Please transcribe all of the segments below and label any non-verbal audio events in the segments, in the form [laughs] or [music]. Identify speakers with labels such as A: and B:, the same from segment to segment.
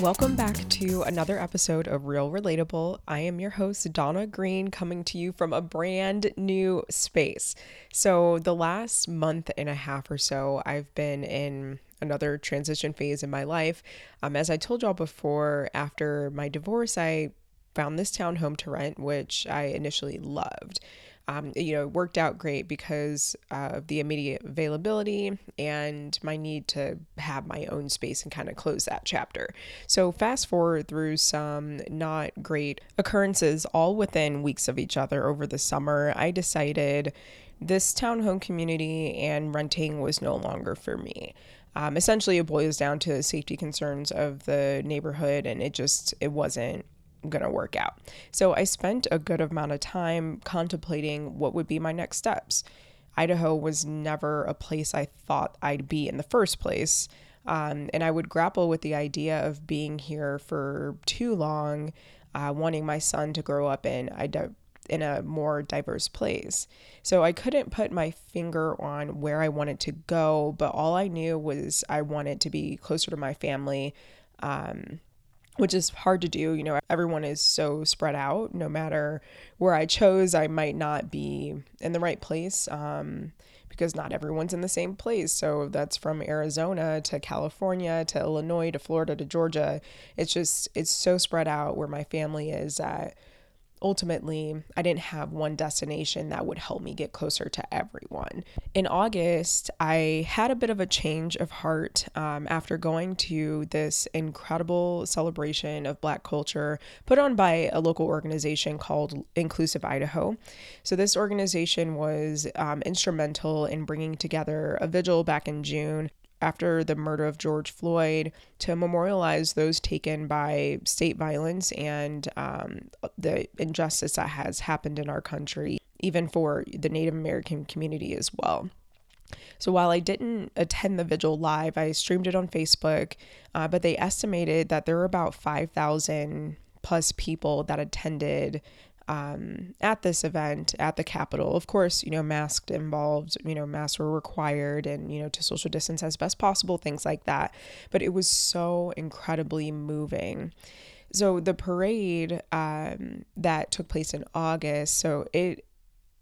A: Welcome back to another episode of Real Relatable. I am your host, Donna Green, coming to you from a brand new space. So, the last month and a half or so, I've been in another transition phase in my life. Um, as I told y'all before, after my divorce, I found this townhome to rent, which I initially loved um, you know, worked out great because of the immediate availability and my need to have my own space and kind of close that chapter. So, fast forward through some not great occurrences all within weeks of each other over the summer, I decided this townhome community and renting was no longer for me. Um, essentially, it boils down to safety concerns of the neighborhood, and it just it wasn't going to work out. So I spent a good amount of time contemplating what would be my next steps. Idaho was never a place I thought I'd be in the first place. Um, and I would grapple with the idea of being here for too long, uh, wanting my son to grow up in in a more diverse place. So I couldn't put my finger on where I wanted to go, but all I knew was I wanted to be closer to my family. Um, which is hard to do. You know, everyone is so spread out. No matter where I chose, I might not be in the right place um, because not everyone's in the same place. So that's from Arizona to California to Illinois to Florida to Georgia. It's just, it's so spread out where my family is at ultimately, I didn't have one destination that would help me get closer to everyone. In August, I had a bit of a change of heart um, after going to this incredible celebration of Black culture put on by a local organization called Inclusive Idaho. So, this organization was um, instrumental in bringing together a vigil back in June after the murder of George Floyd to memorialize those taken by state violence and um, the injustice that has happened in our country, even for the Native American community as well. So while I didn't attend the vigil live, I streamed it on Facebook, uh, but they estimated that there were about 5,000 plus people that attended um, at this event at the Capitol. Of course, you know, masked involved, you know, masks were required and, you know, to social distance as best possible, things like that. But it was so incredibly moving. So the parade um, that took place in August, so it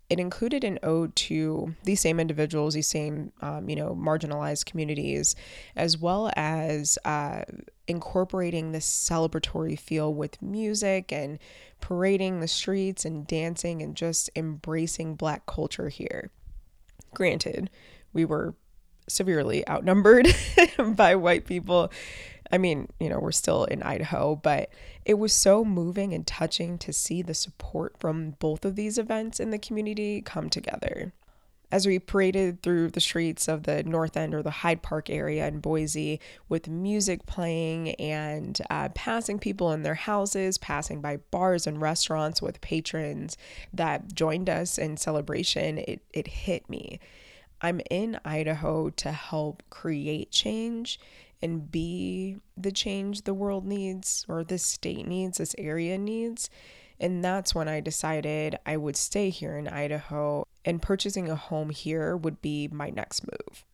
A: it included an ode to these same individuals, these same, um, you know, marginalized communities, as well as uh, incorporating this celebratory feel with music and parading the streets and dancing and just embracing Black culture here. Granted, we were severely outnumbered [laughs] by white people. I mean, you know, we're still in Idaho, but it was so moving and touching to see the support from both of these events in the community come together as we paraded through the streets of the North End or the Hyde Park area in Boise with music playing and uh, passing people in their houses, passing by bars and restaurants with patrons that joined us in celebration, it, it hit me. I'm in Idaho to help create change and be the change the world needs or this state needs, this area needs. And that's when I decided I would stay here in Idaho and purchasing a home here would be my next move.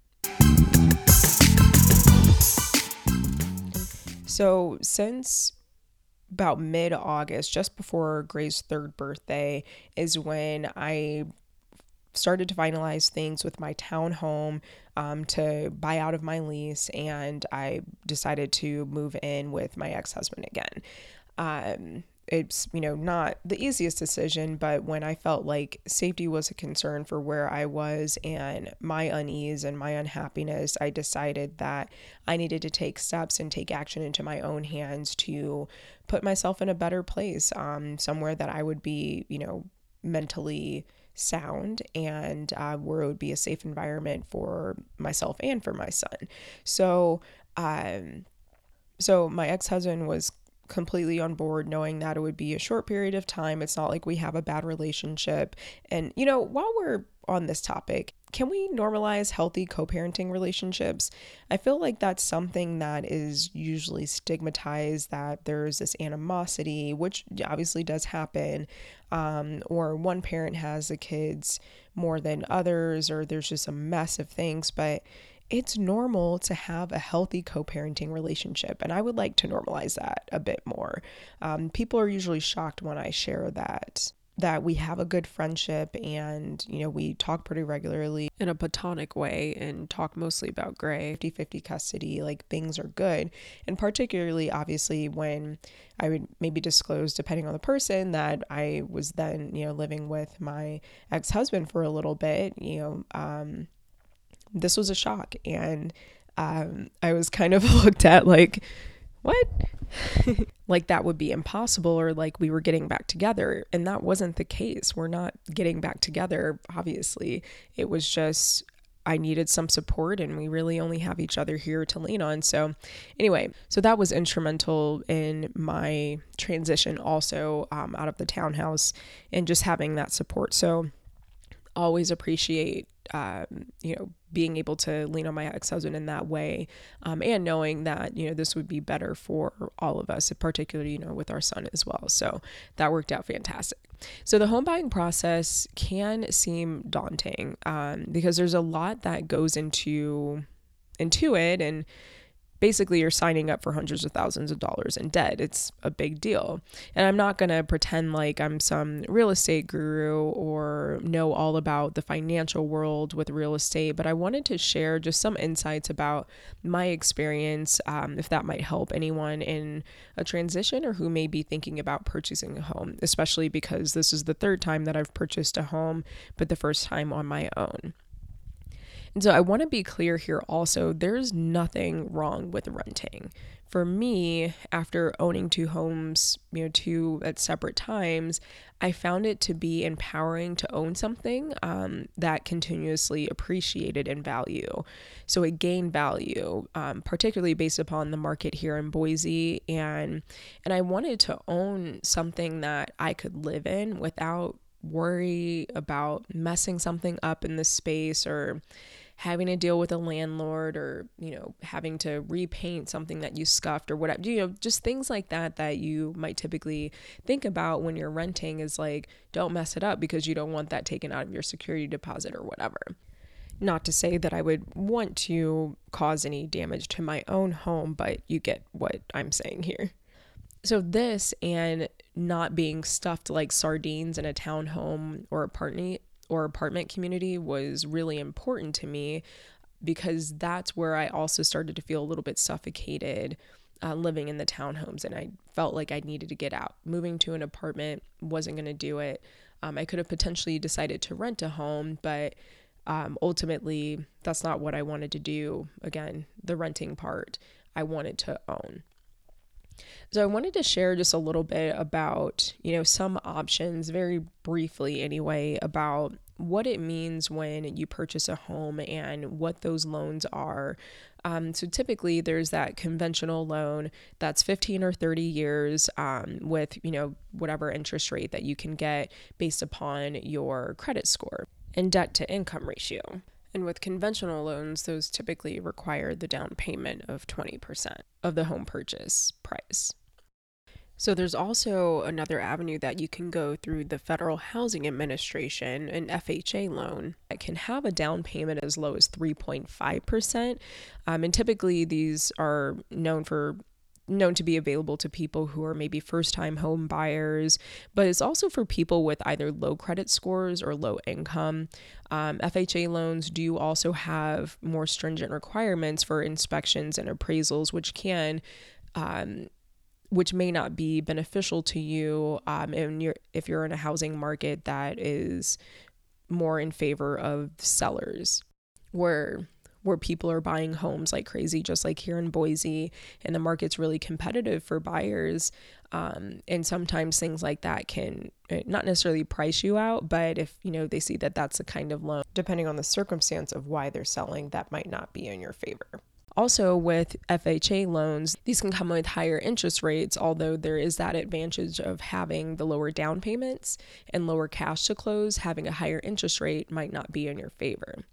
A: So, since about mid August, just before Gray's third birthday, is when I started to finalize things with my townhome um, to buy out of my lease, and I decided to move in with my ex husband again. Um, it's you know not the easiest decision but when i felt like safety was a concern for where i was and my unease and my unhappiness i decided that i needed to take steps and take action into my own hands to put myself in a better place um, somewhere that i would be you know mentally sound and uh, where it would be a safe environment for myself and for my son. So um so my ex-husband was completely on board knowing that it would be a short period of time. It's not like we have a bad relationship. And, you know, while we're on this topic, can we normalize healthy co parenting relationships? I feel like that's something that is usually stigmatized, that there's this animosity, which obviously does happen, um, or one parent has the kids more than others, or there's just a mess of things. But it's normal to have a healthy co parenting relationship. And I would like to normalize that a bit more. Um, people are usually shocked when I share that that we have a good friendship and you know we talk pretty regularly in a platonic way and talk mostly about gray 50-50 custody like things are good and particularly obviously when i would maybe disclose depending on the person that i was then you know living with my ex-husband for a little bit you know um this was a shock and um i was kind of [laughs] looked at like what [laughs] like that would be impossible or like we were getting back together. And that wasn't the case. We're not getting back together, obviously. It was just I needed some support and we really only have each other here to lean on. So, anyway, so that was instrumental in my transition also um, out of the townhouse and just having that support. So, always appreciate um, you know being able to lean on my ex-husband in that way um, and knowing that you know this would be better for all of us particularly you know with our son as well. So that worked out fantastic. So the home buying process can seem daunting um, because there's a lot that goes into into it and basically you're signing up for hundreds of thousands of dollars in debt. It's a big deal. And I'm not going to pretend like I'm some real estate guru or know all about the financial world with real estate, but I wanted to share just some insights about my experience, um, if that might help anyone in a transition or who may be thinking about purchasing a home, especially because this is the third time that I've purchased a home, but the first time on my own. And so I want to be clear here also there's nothing wrong with renting. For me, after owning two homes, you know, two at separate times, I found it to be empowering to own something um, that continuously appreciated in value. So it gained value, um, particularly based upon the market here in Boise, and and I wanted to own something that I could live in without worry about messing something up in the space or having to deal with a landlord or you know having to repaint something that you scuffed or whatever you know just things like that that you might typically think about when you're renting is like don't mess it up because you don't want that taken out of your security deposit or whatever not to say that I would want to cause any damage to my own home, but you get what I'm saying here. So, this and not being stuffed like sardines in a townhome or apartment or apartment community was really important to me because that's where I also started to feel a little bit suffocated uh, living in the townhomes and I felt like I needed to get out. Moving to an apartment wasn't going to do it. Um, I could have potentially decided to rent a home, but um, ultimately, that's not what I wanted to do. Again, the renting part, I wanted to own. So I wanted to share just a little bit about, you know, some options very briefly anyway about what it means when you purchase a home and what those loans are. Um, so typically there's that conventional loan that's 15 or 30 years um, with, you know, whatever interest rate that you can get based upon your credit score and debt to income ratio. And with conventional loans, those typically require the down payment of 20% of the home purchase price. So there's also another avenue that you can go through the Federal Housing Administration, an FHA loan that can have a down payment as low as 3.5%. Um, and typically these are known for known to be available to people who are maybe first time home buyers, but it's also for people with either low credit scores or low income. Um, FHA loans do also have more stringent requirements for inspections and appraisals, which can um, which may not be beneficial to you um, and you're, if you're in a housing market that is more in favor of sellers where where people are buying homes like crazy just like here in Boise and the market's really competitive for buyers um, and sometimes things like that can eh, not necessarily price you out but if you know they see that that's the kind of loan depending on the circumstance of why they're selling that might not be in your favor also, with FHA loans, these can come with higher interest rates, although there is that advantage of having the lower down payments and lower cash to close. Having a higher interest rate might not be in your favor.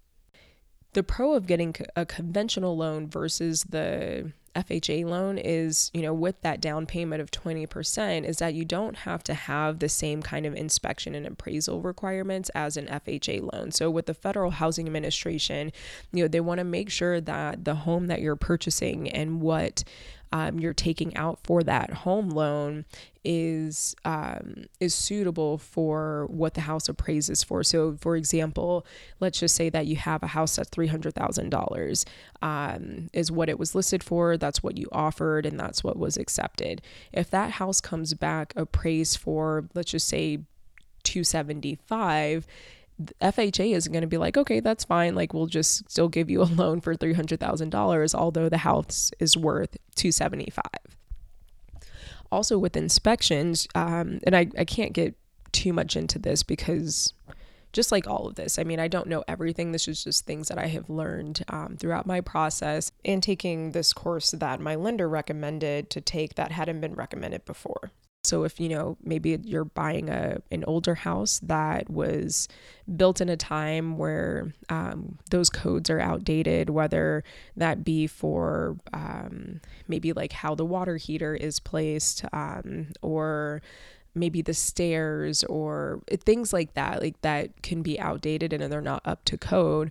A: The pro of getting a conventional loan versus the FHA loan is, you know, with that down payment of 20%, is that you don't have to have the same kind of inspection and appraisal requirements as an FHA loan. So with the Federal Housing Administration, you know, they want to make sure that the home that you're purchasing and what um, you're taking out for that home loan is um, is suitable for what the house appraises for. So, for example, let's just say that you have a house that's three hundred thousand um, dollars is what it was listed for. That's what you offered, and that's what was accepted. If that house comes back appraised for, let's just say, two seventy five FHA isn't going to be like, okay, that's fine. Like, we'll just still give you a [laughs] loan for $300,000, although the house is worth 275 Also, with inspections, um, and I, I can't get too much into this because just like all of this, I mean, I don't know everything. This is just things that I have learned um, throughout my process and taking this course that my lender recommended to take that hadn't been recommended before. So if you know maybe you're buying a an older house that was built in a time where um, those codes are outdated, whether that be for um, maybe like how the water heater is placed um, or maybe the stairs or things like that, like that can be outdated and they're not up to code.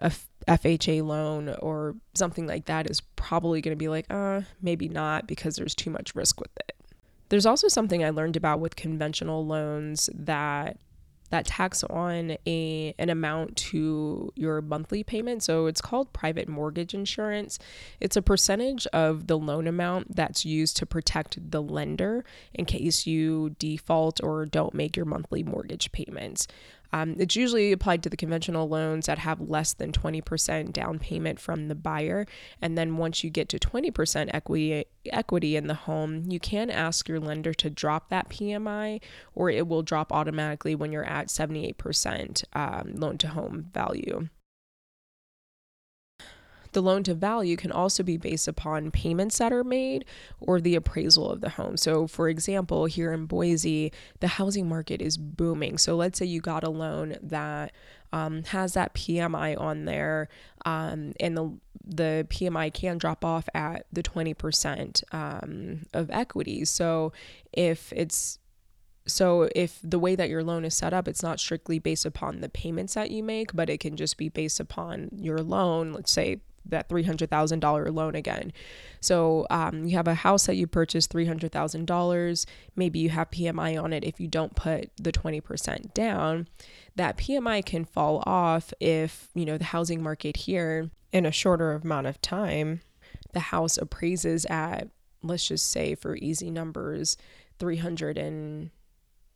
A: A FHA loan or something like that is probably going to be like, uh, maybe not because there's too much risk with it. There's also something I learned about with conventional loans that that tacks on a an amount to your monthly payment. So it's called private mortgage insurance. It's a percentage of the loan amount that's used to protect the lender in case you default or don't make your monthly mortgage payments. Um, it's usually applied to the conventional loans that have less than 20% down payment from the buyer. And then once you get to 20% equity equity in the home, you can ask your lender to drop that PMI, or it will drop automatically when you're at 78% um, loan to home value. The loan to value can also be based upon payments that are made or the appraisal of the home. So, for example, here in Boise, the housing market is booming. So, let's say you got a loan that um, has that PMI on there, um, and the the PMI can drop off at the 20% um, of equity. So, if it's so if the way that your loan is set up, it's not strictly based upon the payments that you make, but it can just be based upon your loan. Let's say that $300,000 loan again. So um, you have a house that you purchased $300,000. Maybe you have PMI on it if you don't put the 20% down. That PMI can fall off if, you know, the housing market here in a shorter amount of time, the house appraises at, let's just say for easy numbers, 300 and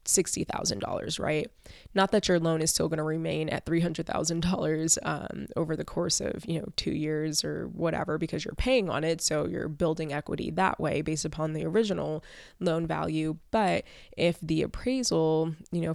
A: $60,000, right? Not that your loan is still going to remain at $300,000 um, over the course of, you know, two years or whatever because you're paying on it. So you're building equity that way based upon the original loan value. But if the appraisal, you know,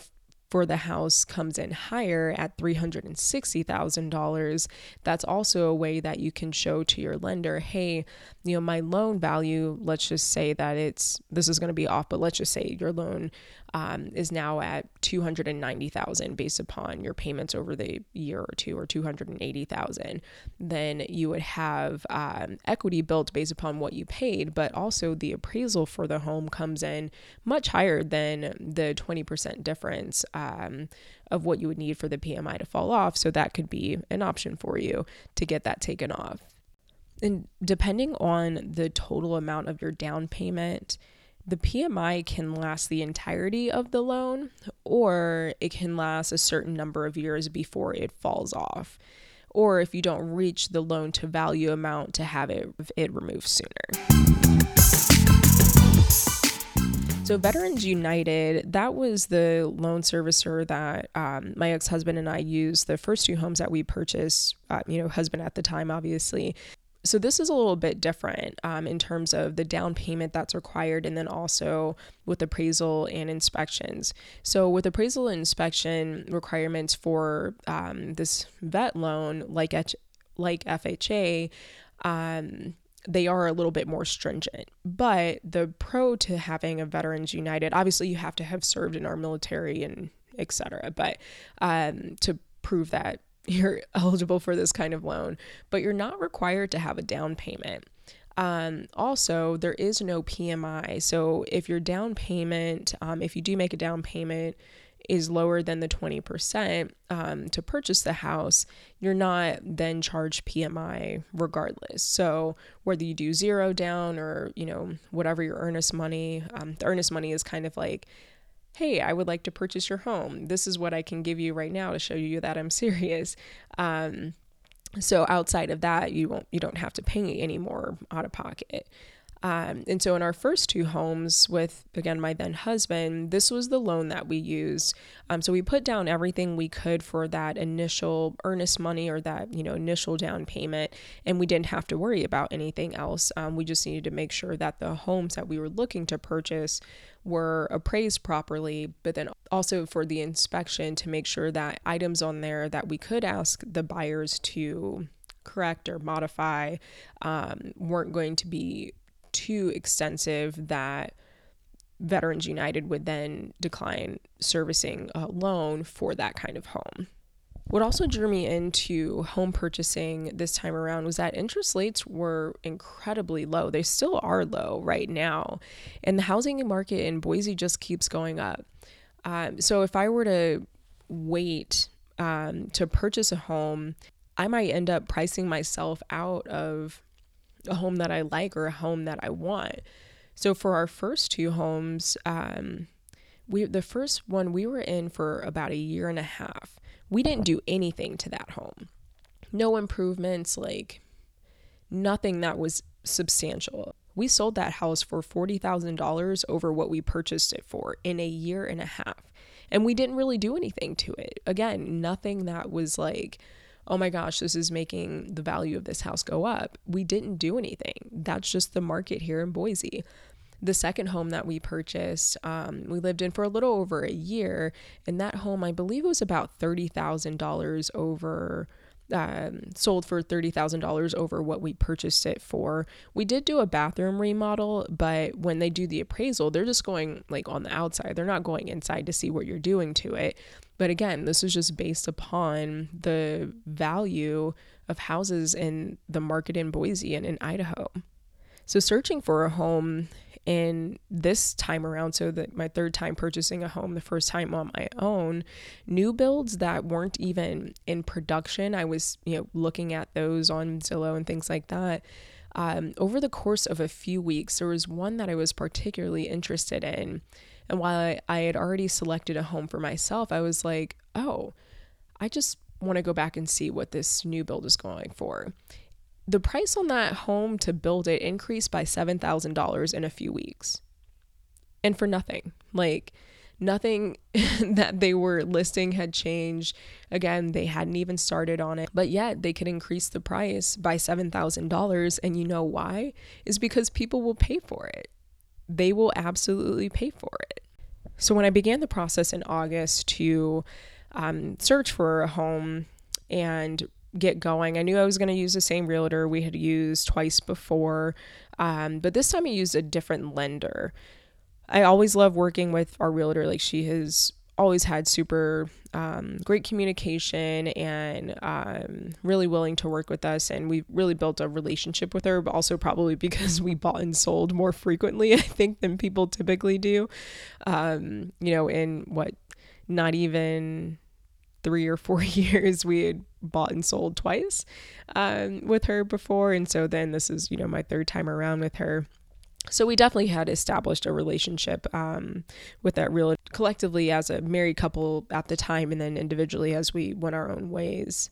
A: for the house comes in higher at $360,000, that's also a way that you can show to your lender, hey, you know, my loan value, let's just say that it's, this is going to be off, but let's just say your loan um, is now at 290,000 based upon your payments over the year or two or 280,000 then you would have um, equity built based upon what you paid but also the appraisal for the home comes in much higher than the 20% difference um, of what you would need for the PMI to fall off so that could be an option for you to get that taken off and depending on the total amount of your down payment the PMI can last the entirety of the loan or it can last a certain number of years before it falls off. Or if you don't reach the loan to value amount to have it, it removed sooner. So, Veterans United, that was the loan servicer that um, my ex husband and I used the first two homes that we purchased, uh, you know, husband at the time, obviously. So this is a little bit different um, in terms of the down payment that's required and then also with appraisal and inspections. So with appraisal and inspection requirements for um, this vet loan like H- like fha um, they are a little bit more stringent but the pro to having a veterans united obviously you have to have served in our military and etc but um, to prove that [laughs] you're eligible for this kind of loan, but you're not required to have a down payment. Um, also, there is no PMI. So if your down payment, um, if you do make a down payment, is lower than the 20% um, to purchase the house, you're not then charged PMI regardless. So whether you do zero down or, you know, whatever your earnest money, um, the earnest money is kind of like, hey, I would like to purchase your home. This is what I can give you right now to show you that I'm [laughs] serious. Um, so outside of that, you won't you don't have to pay any more out of pocket. Um, and so in our first two homes with again my then husband, this was the loan that we used. Um, so we put down everything we could for that initial earnest money or that you know initial down payment, and we didn't have to worry about anything else. Um, we just needed to make sure that the homes that we were looking to purchase were appraised properly, but then also for the inspection to make sure that items on there that we could ask the buyers to correct or modify um, weren't going to be too extensive that Veterans United would then decline servicing a loan for that kind of home. What also drew me into home purchasing this time around was that interest rates were incredibly low. They still are low right now. And the housing market in Boise just keeps going up. Um, so if I were to wait um, to purchase a home, I might end up pricing myself out of a home that I like or a home that I want. So for our first two homes, um, we the first one we were in for about a year and a half. We didn't do anything to that home. No improvements, like nothing that was substantial. We sold that house for $40,000 over what we purchased it for in a year and a half. And we didn't really do anything to it. Again, nothing that was like oh my gosh, this is making the value of this house go up. We didn't do anything. That's just the market here in Boise. The second home that we purchased, um, we lived in for a little over a year, and that home, I believe, it was about thirty thousand dollars over um, sold for $30,000 over what we purchased it for. We did do a bathroom remodel, but when they do the appraisal, they're just going like on the outside. They're not going inside to see what you're doing to it. But again, this is just based upon the value of houses in the market in Boise and in Idaho. So, searching for a home in this time around, so that my third time purchasing a home, the first time on my own, new builds that weren't even in production, I was, you know, looking at those on Zillow and things like that. Um, over the course of a few weeks, there was one that I was particularly interested in. And while I, I had already selected a home for myself, I was like, oh, I just want to go back and see what this new build is going for the price on that home to build it increased by $7,000 in a few weeks. And for nothing. Like, nothing [laughs] that they were listing had changed. Again, they hadn't even started on it, but yet they could increase the price by $7,000. And you know why? Is because people will pay for it. They will absolutely pay for it. So when I began the process in August to um, search for a home and get going. I knew I was going to use the same realtor we had used twice before, um, but this time I used a different lender. I always love working with our realtor. Like she has always had super um, great communication and um, really willing to work with us. And we really built a relationship with her, but also probably because we bought and sold more frequently, [laughs] I think, than people typically do. Um, you know, in what, not even three or four [laughs] years we had bought and sold twice um, with her before. And so then this is you know my third time around with her. So we definitely had established a relationship um, with that real collectively as a married couple at the time and then individually as we went our own ways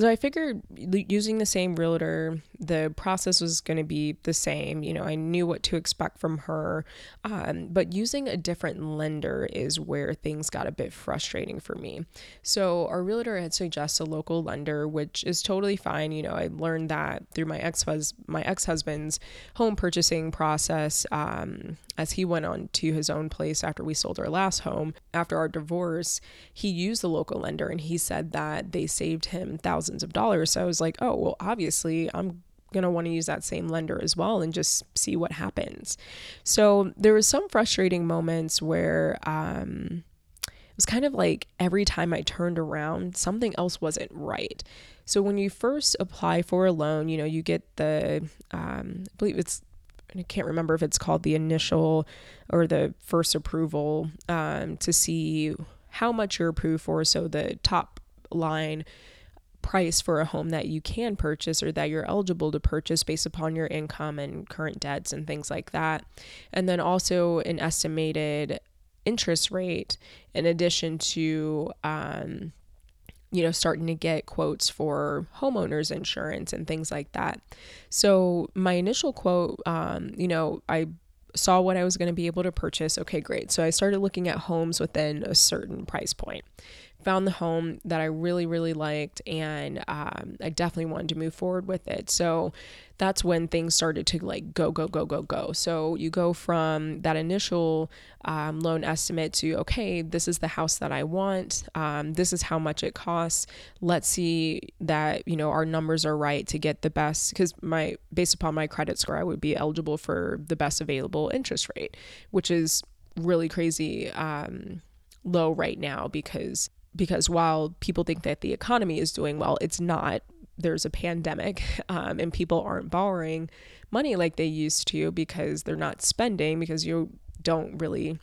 A: so I figured using the same realtor, the process was going to be the same. You know, I knew what to expect from her, um, but using a different lender is where things got a bit frustrating for me. So our realtor had suggested a local lender, which is totally fine. You know, I learned that through my ex my ex husband's home purchasing process. Um, as he went on to his own place after we sold our last home after our divorce, he used the local lender and he said that they saved him thousands thousands of dollars. So I was like, oh, well, obviously I'm going to want to use that same lender as well and just see what happens. So there was some frustrating moments where um, it was kind of like every time I turned around, something else wasn't right. So when you first apply for a loan, you know, you get the, um, I believe it's, I can't remember if it's called the initial or the first approval um, to see how much you're approved for. So the top line price for a home that you can purchase or that you're eligible to purchase based upon your income and current debts and things like that. And then also an estimated interest rate in addition to um, you know starting to get quotes for homeowners insurance and things like that. So my initial quote um, you know i saw what i was going to be able to purchase. Okay great. So i started looking at homes within a certain price point found the home that I really, really liked, and um, I definitely wanted to move forward with it. So that's when things started to like go, go, go, go, go. So you go from that initial um, loan estimate to, okay, this is the house that I want. Um, this is how much it costs. Let's see that, you know, our numbers are right to get the best, because my, based upon my credit score, I would be eligible for the best available interest rate, which is really crazy um, low right now because because while people think that the economy is doing well, it's not. There's a pandemic, [laughs] um, and people aren't borrowing money like they used to because they're not spending because you don't really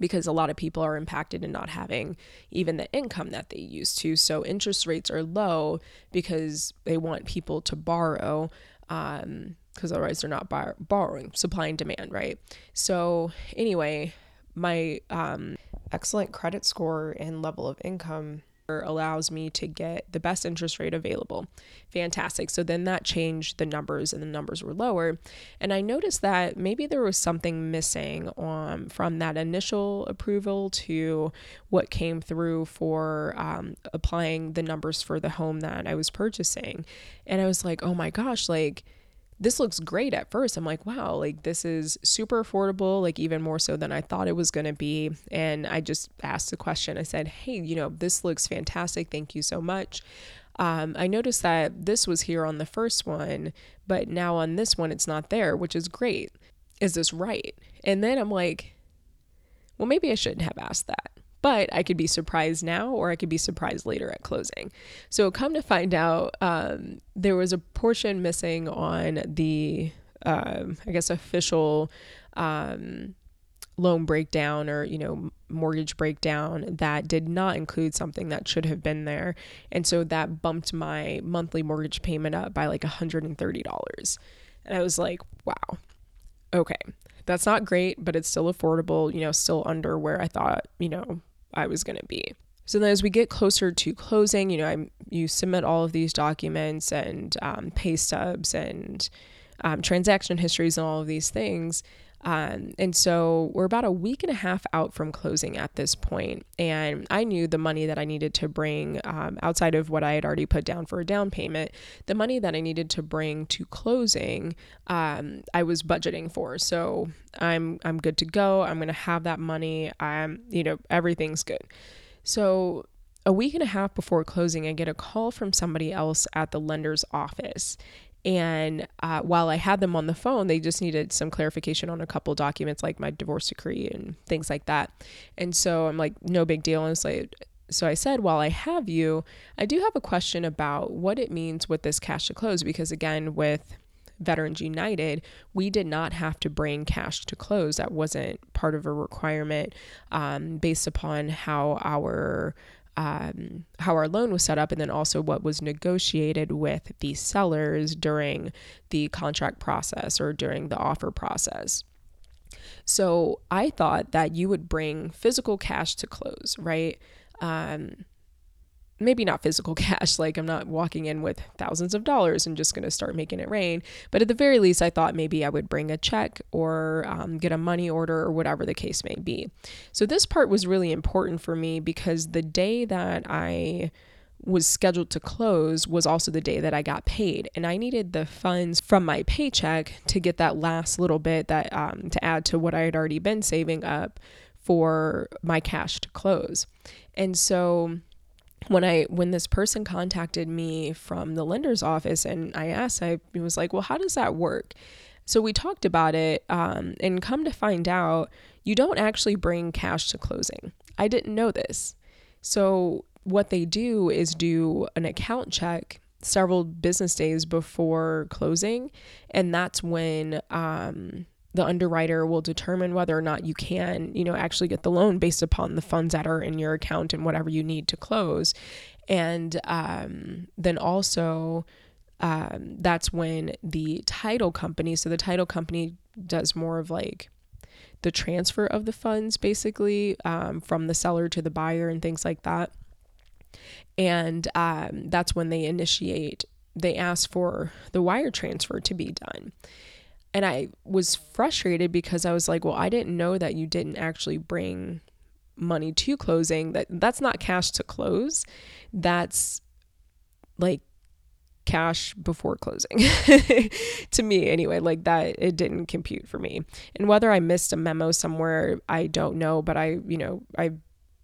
A: because a lot of people are impacted in not having even the income that they used to. So interest rates are low because they want people to borrow because um, otherwise they're not bar- borrowing, supply and demand, right? So anyway, my um, excellent credit score and level of income allows me to get the best interest rate available. Fantastic. So then that changed the numbers and the numbers were lower. And I noticed that maybe there was something missing um, from that initial approval to what came through for um, applying the numbers for the home that I was purchasing. And I was like, oh my gosh, like, this looks great at first. I'm like, wow, like this is super affordable, like even more so than I thought it was going to be. And I just asked the question. I said, hey, you know, this looks fantastic. Thank you so much. Um, I noticed that this was here on the first one, but now on this one, it's not there, which is great. Is this right? And then I'm like, well, maybe I shouldn't have asked that but I could be surprised now or I could be surprised later at closing. So, come to find out, um, there was a portion missing on the, um, I guess, official um, loan breakdown or, you know, mortgage breakdown that did not include something that should have been there. And so that bumped my monthly mortgage payment up by like $130. And I was like, wow, okay, that's not great, but it's still affordable, you know, still under where I thought, you know, I was going to be. So then, as we get closer to closing, you know, I you submit all of these documents and um, pay stubs and um, transaction histories and all of these things. Um, and so we're about a week and a half out from closing at this point, and I knew the money that I needed to bring um, outside of what I had already put down for a down payment, the money that I needed to bring to closing, um, I was budgeting for. So I'm I'm good to go. I'm gonna have that money. I'm you know everything's good. So a week and a half before closing, I get a call from somebody else at the lender's office. And uh, while I had them on the phone, they just needed some clarification on a couple documents, like my divorce decree and things like that. And so I'm like, no big deal. And so, so I said, while I have you, I do have a question about what it means with this cash to close, because again, with Veterans United, we did not have to bring cash to close. That wasn't part of a requirement um, based upon how our um, how our loan was set up and then also what was negotiated with the sellers during the contract process or during the offer process. So I thought that you would bring physical cash to close, right? Um, maybe not physical [laughs] cash, like I'm not walking in with thousands of dollars and just going to start making it rain. But at the very least, I thought maybe I would bring a check or um, get a money order or whatever the case may be. So this part was really important for me because the day that I was scheduled to close was also the day that I got paid, and I needed the funds from my paycheck to get that last little bit that um, to add to what I had already been saving up for my cash to close. And so when I when this person contacted me from the lender's office and I asked, I was like, well, how does that work? So we talked about it, um, and come to find out, you don't actually bring cash to closing. I didn't know this. So, what they do is do an account check several business days before closing. And that's when um, the underwriter will determine whether or not you can, you know, actually get the loan based upon the funds that are in your account and whatever you need to close. And um, then also, um, that's when the title company, so the title company does more of like the transfer of the funds basically um, from the seller to the buyer and things like that. And um, that's when they initiate, they ask for the wire transfer to be done. And I was frustrated because I was like, well, I didn't know that you didn't actually bring money to closing. That that's not cash to close. That's like cash before closing [laughs] to me anyway like that it didn't compute for me and whether i missed a memo somewhere i don't know but i you know i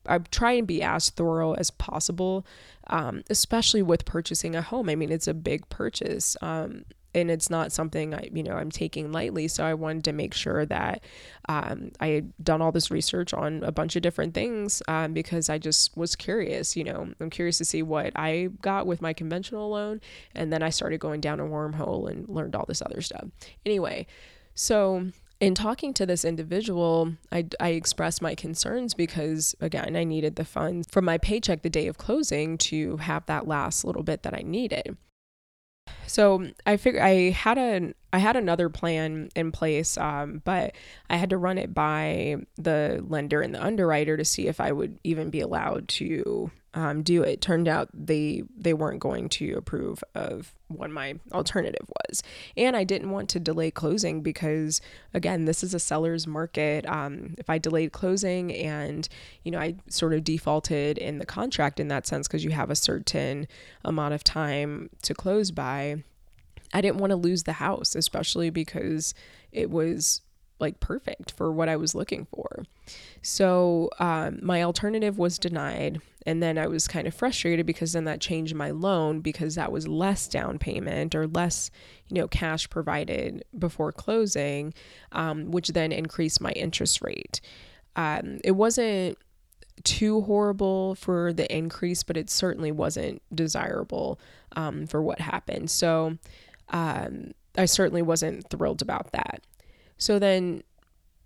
A: I try and be as thorough as possible, um, especially with purchasing a home. I mean, it's a big purchase. Um, and it's not something I, you know, I'm taking lightly. So I wanted to make sure that um, I had done all this research on a bunch of different things um, because I just was curious. You know, I'm curious to see what I got with my conventional loan, and then I started going down a wormhole and learned all this other stuff. Anyway, so in talking to this individual, I, I expressed my concerns because, again, I needed the funds from my paycheck the day of closing to have that last little bit that I needed. So I figured I had a I had another plan in place, um, but I had to run it by the lender and the underwriter to see if I would even be allowed to um, do it. Turned out they they weren't going to approve of what my alternative was, and I didn't want to delay closing because again, this is a seller's market. Um, if I delayed closing and you know I sort of defaulted in the contract in that sense because you have a certain amount of time to close by, I didn't want to lose the house, especially because it was like perfect for what I was looking for. So um, my alternative was denied. And then I was kind of frustrated because then that changed my loan because that was less down payment or less, you know, cash provided before closing, um, which then increased my interest rate. Um, it wasn't too horrible for the increase, but it certainly wasn't desirable um, for what happened. So um, I certainly wasn't thrilled about that. So then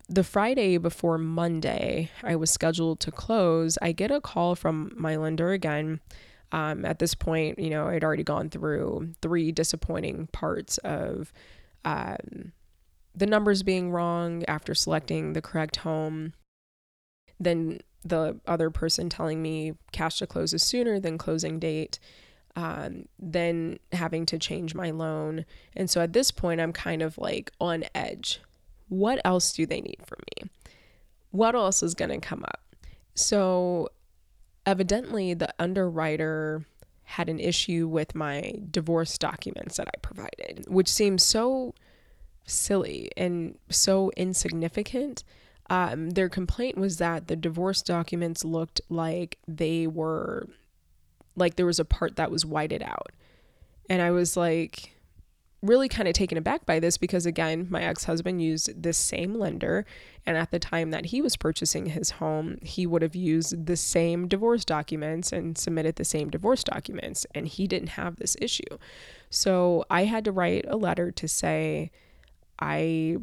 A: the Friday before Monday, I was scheduled to close. I get a call from my lender again. Um, at this point, you know, I'd already gone through three disappointing parts of um, the numbers being wrong after selecting the correct home. Then the other person telling me cash to close is sooner than closing date. Um, then having to change my loan. And so at this point, I'm kind of like on edge what else do they need from me? What else is going to come up? So, evidently, the underwriter had an issue with my divorce documents that I provided, which seems so silly and so insignificant. Um, their complaint was that the divorce documents looked like they were like there was a part that was whited out. And I was like, really kind of taken aback by this because, again, my ex husband used this same lender. And at the time that he was purchasing his home, he would have used the same divorce documents and submitted the same divorce documents. And he didn't have this issue. So I had to write a letter to say, I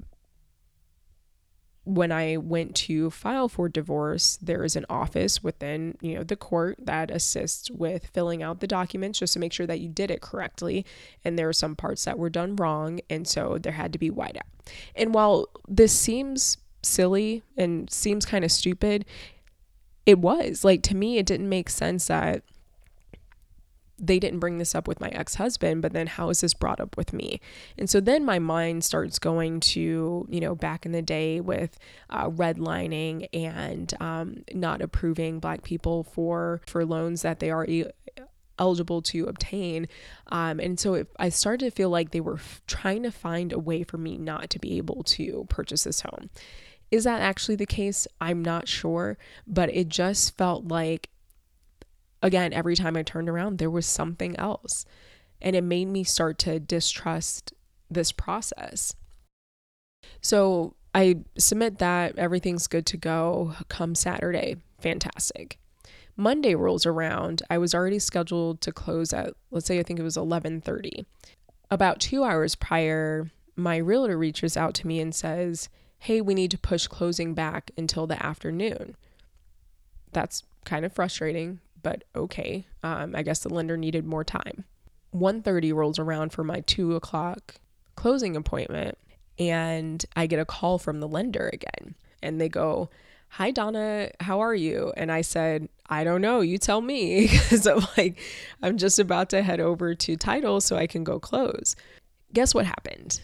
A: when I went to file for divorce, there is an office within, you know, the court that assists with filling out the documents just to make sure that you did it correctly. And there are some parts that were done wrong, and so there had to be white out. And while this seems silly and seems kind of stupid, it was like to me, it didn't make sense that they didn't bring this up with my ex husband, but then how is this brought up with me? And so then my mind starts going to, you know, back in the day with uh, redlining and um, not approving Black people for for loans that they are e- eligible to obtain. Um, and so it, I started to feel like they were f- trying to find a way for me not to be able to purchase this home. Is that actually the case? I'm not sure, but it just felt like again, every time I turned around, there was something else. And it made me start to distrust this process. So I submit that everything's good to go come Saturday. Fantastic. Monday rolls around. I was already scheduled to close at let's say I think it was 11:30. About 2 hours prior, my realtor reaches out to me and says, "Hey, we need to push closing back until the afternoon." That's kind of frustrating, but okay. Um, I guess the lender needed more time. 1.30 rolls around for my 2 o'clock closing appointment and I get a call from the lender again. And they go, Hi, Donna, how are you? And I said, I don't know. You tell me. [laughs] Because I'm like, I'm just about to head over to title so I can go close. Guess what happened?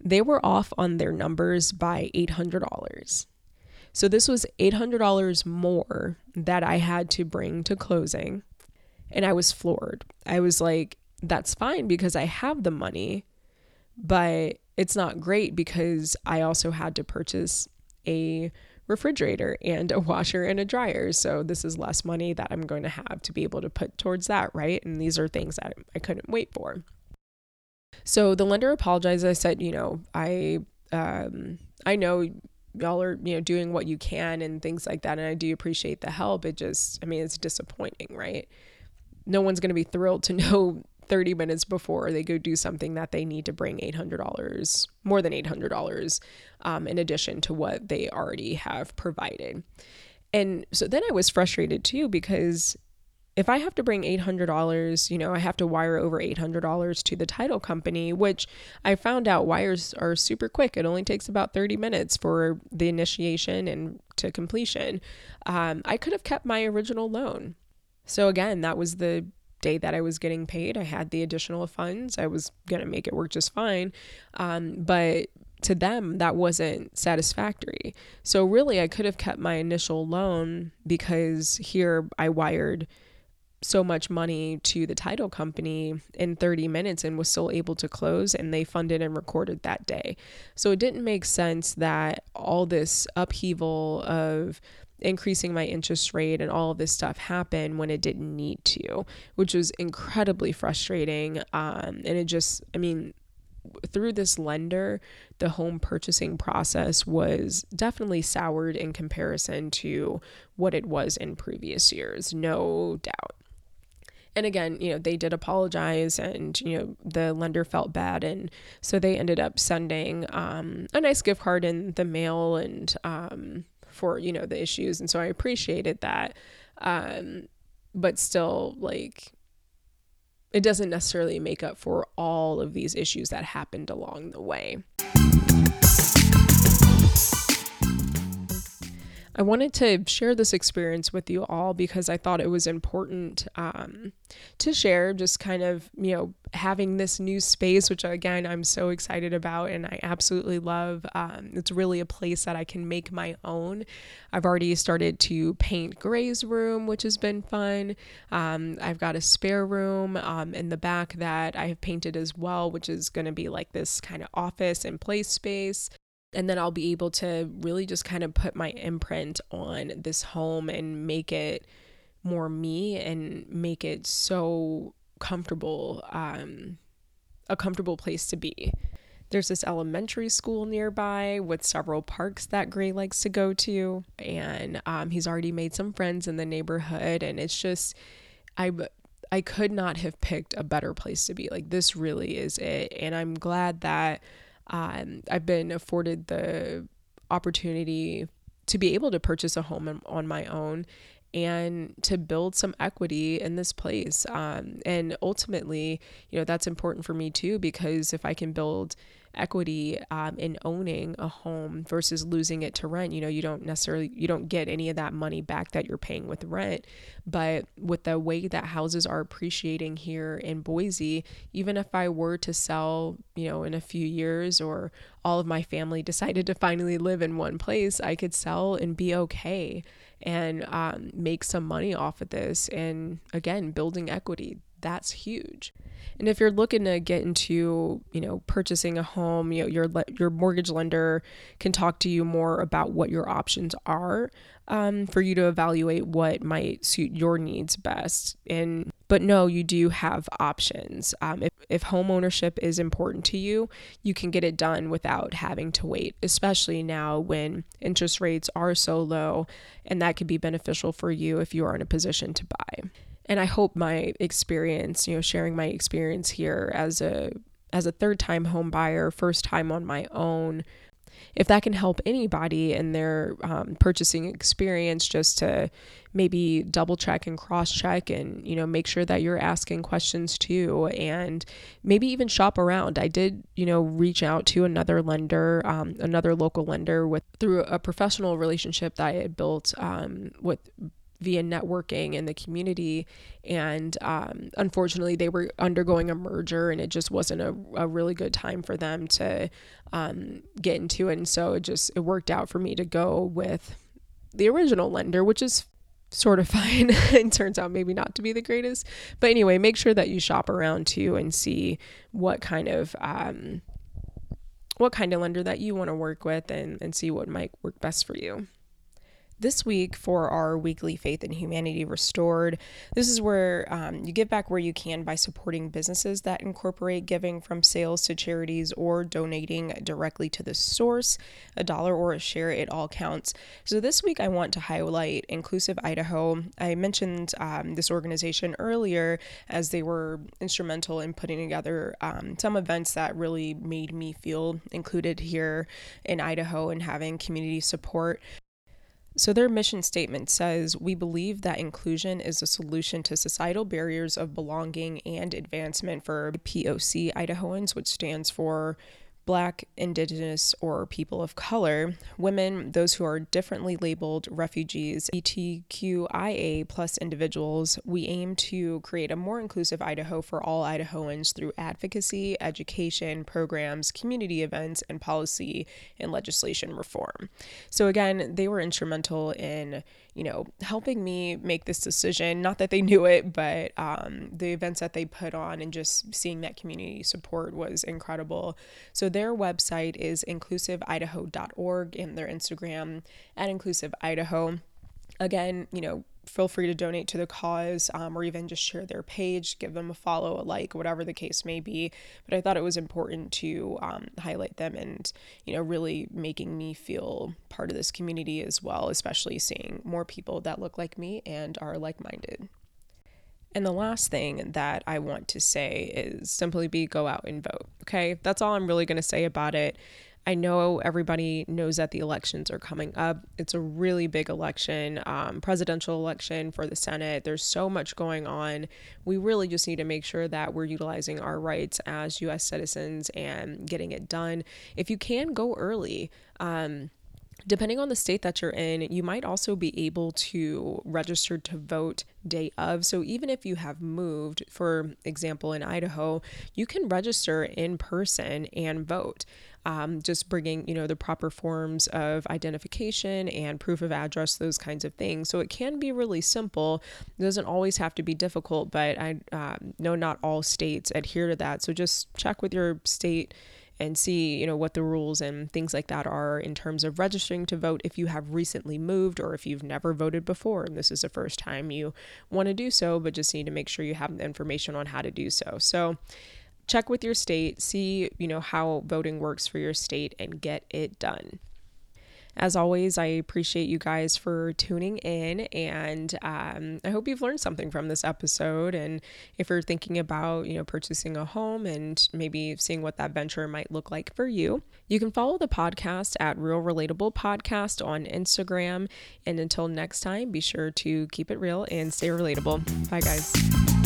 A: They were off on their numbers by $800. So this was $800 more that I had to bring to closing. And I was floored. I was like, that's fine because I have the money, but it's not great because I also had to purchase a refrigerator and a washer and a dryer. So this is less money that I'm going to have to be able to put towards that, right? And these are things that I couldn't wait for. So the lender apologized. I said, you know, I um I know y'all are, you know, doing what you can and things like that and I do appreciate the help. It just I mean, it's disappointing, right? No one's going to be thrilled to [laughs] know 30 minutes before they go do something that they need to bring $800, more than $800, um, in addition to what they already have provided. And so then I was frustrated too because if I have to bring $800, you know, I have to wire over $800 to the title company, which I found out wires are super quick. It only takes about 30 minutes for the initiation and to completion. Um, I could have kept my original loan. So again, that was the day that I was getting paid, I had the additional funds. I was going to make it work just fine. Um, but to them, that wasn't satisfactory. So, really, I could have kept my initial loan because here I wired so much money to the title company in 30 minutes and was still able to close and they funded and recorded that day. So it didn't make sense that all this upheaval of increasing my interest rate and all of this stuff happened when it didn't need to, which was incredibly frustrating. Um, and it just, I mean, through this lender, the home purchasing process was definitely soured in comparison to what it was in previous years, no doubt. And again, you know, they did apologize and, you know, the lender felt bad. And so they ended up sending um, a nice gift card in the mail and, um, for you know the issues. And so i appreciated that. Um but still like it doesn't necessarily make up for all of these issues that happened along the way I wanted to share this experience with you all because I thought it was important um, to share, just kind of, you know, having this new space, which again, I'm so excited about and I absolutely love. Um, it's really a place that I can make my own. I've already started to paint Gray's room, which has been fun. Um, I've got a spare room um, in the back that I have painted as well, which is going to be like this kind of office and play space and then I'll be able to really just kind of put my imprint on this home and make it more me and make it so comfortable um, a comfortable place to be. There's this elementary school nearby with several parks that Gray likes to go to, and um, he's already made some friends in the neighborhood, and it's just I I could not have picked a better place to be. Like this really is it, and I'm glad that um, I've been afforded the opportunity to be able to purchase a home on my own and to build some equity in this place. Um, and ultimately, you know, that's important for me too, because if I can build equity um, in owning a home versus losing it to rent. You know, you don't necessarily you don't get any of that money back that you're paying with rent. But with the way that houses are appreciating here in Boise, even if I were to sell, you know, in a few years or all of my family [laughs] decided to finally live in one place, I could sell and be okay and um, make some money off of this. And again, building equity that's huge. And if you're looking to get into, you know, purchasing a home, you know, your your mortgage lender can talk to you more about what your options are um, for you to evaluate what might suit your needs best. And But no, you do have options. Um, if, if home ownership is important to you, you can get it done without having to wait, especially now when interest rates are so low, and that could be beneficial for you if you are in a position to buy. And I hope my experience, you know, sharing my experience here as a as a third time home buyer, first time on my own, if that can help anybody in their um, purchasing experience just to maybe double check and cross check and you know make sure that you're asking questions too and maybe even shop around. I did you know reach out to another lender um, another local lender with through a professional relationship that i had built um, with via networking in the community. And um, unfortunately, they were undergoing a merger and it just wasn't a, a really good time for them to um, get into it. And so it just, it worked out for me to go with the original lender, which is sort of [laughs] fine. it turns out maybe not to be the greatest. But anyway, make sure that you shop around too and see what kind of, um, what kind of lender that you want to work with and, and see what might work best for you. This week, for our weekly Faith and Humanity Restored, this is where um, you give back where you can by supporting businesses that incorporate giving from sales to charities or donating directly to the source. A dollar or a share, it all counts. So, this week, I want to highlight Inclusive Idaho. I mentioned um, this organization earlier as they were instrumental in putting together um, some events that really made me feel included here in Idaho and having community support. So, their mission statement says We believe that inclusion is a solution to societal barriers of belonging and advancement for POC Idahoans, which stands for Black, Indigenous, or people of color, women, those who are differently labeled refugees, LGBTQIA plus individuals, we aim to create a more inclusive Idaho for all Idahoans through advocacy, education, programs, community events, and policy and legislation reform. So again, they were instrumental in you know, helping me make this decision. Not that they knew it, but um, the events that they put on and just seeing that community support was incredible. So their website is inclusiveidaho.org and their Instagram at inclusiveidaho. Again, you know, feel free to donate to the cause um, or even just share their page, give them a follow, a like, whatever the case may be. But I thought it was important to um, highlight them and, you know, really making me feel part of this community as well, especially seeing more people that look like me and are like minded. And the last thing that I want to say is simply be go out and vote. Okay. That's all I'm really going to say about it. I know everybody knows that the elections are coming up. It's a really big election, um, presidential election for the Senate. There's so much going on. We really just need to make sure that we're utilizing our rights as U.S. citizens and getting it done. If you can, go early. Um, Depending on the state that you're in, you might also be able to register to vote day of. So even if you have moved, for example, in Idaho, you can register in person and vote. Um, just bringing, you know, the proper forms of identification and proof of address, those kinds of things. So it can be really simple. It doesn't always have to be difficult, but I uh, know not all states adhere to that. So just check with your state and see, you know, what the rules and things like that are in terms of registering to vote if you have recently moved or if you've never voted before and this is the first time you want to do so, but just need to make sure you have the information on how to do so. So check with your state, see, you know, how voting works for your state and get it done. As always, I appreciate you guys for tuning in, and um, I hope you've learned something from this episode. And if you're thinking about, you know, purchasing a home and maybe seeing what that venture might look like for you, you can follow the podcast at Real Relatable Podcast on Instagram. And until next time, be sure to keep it real and stay relatable. Bye, guys.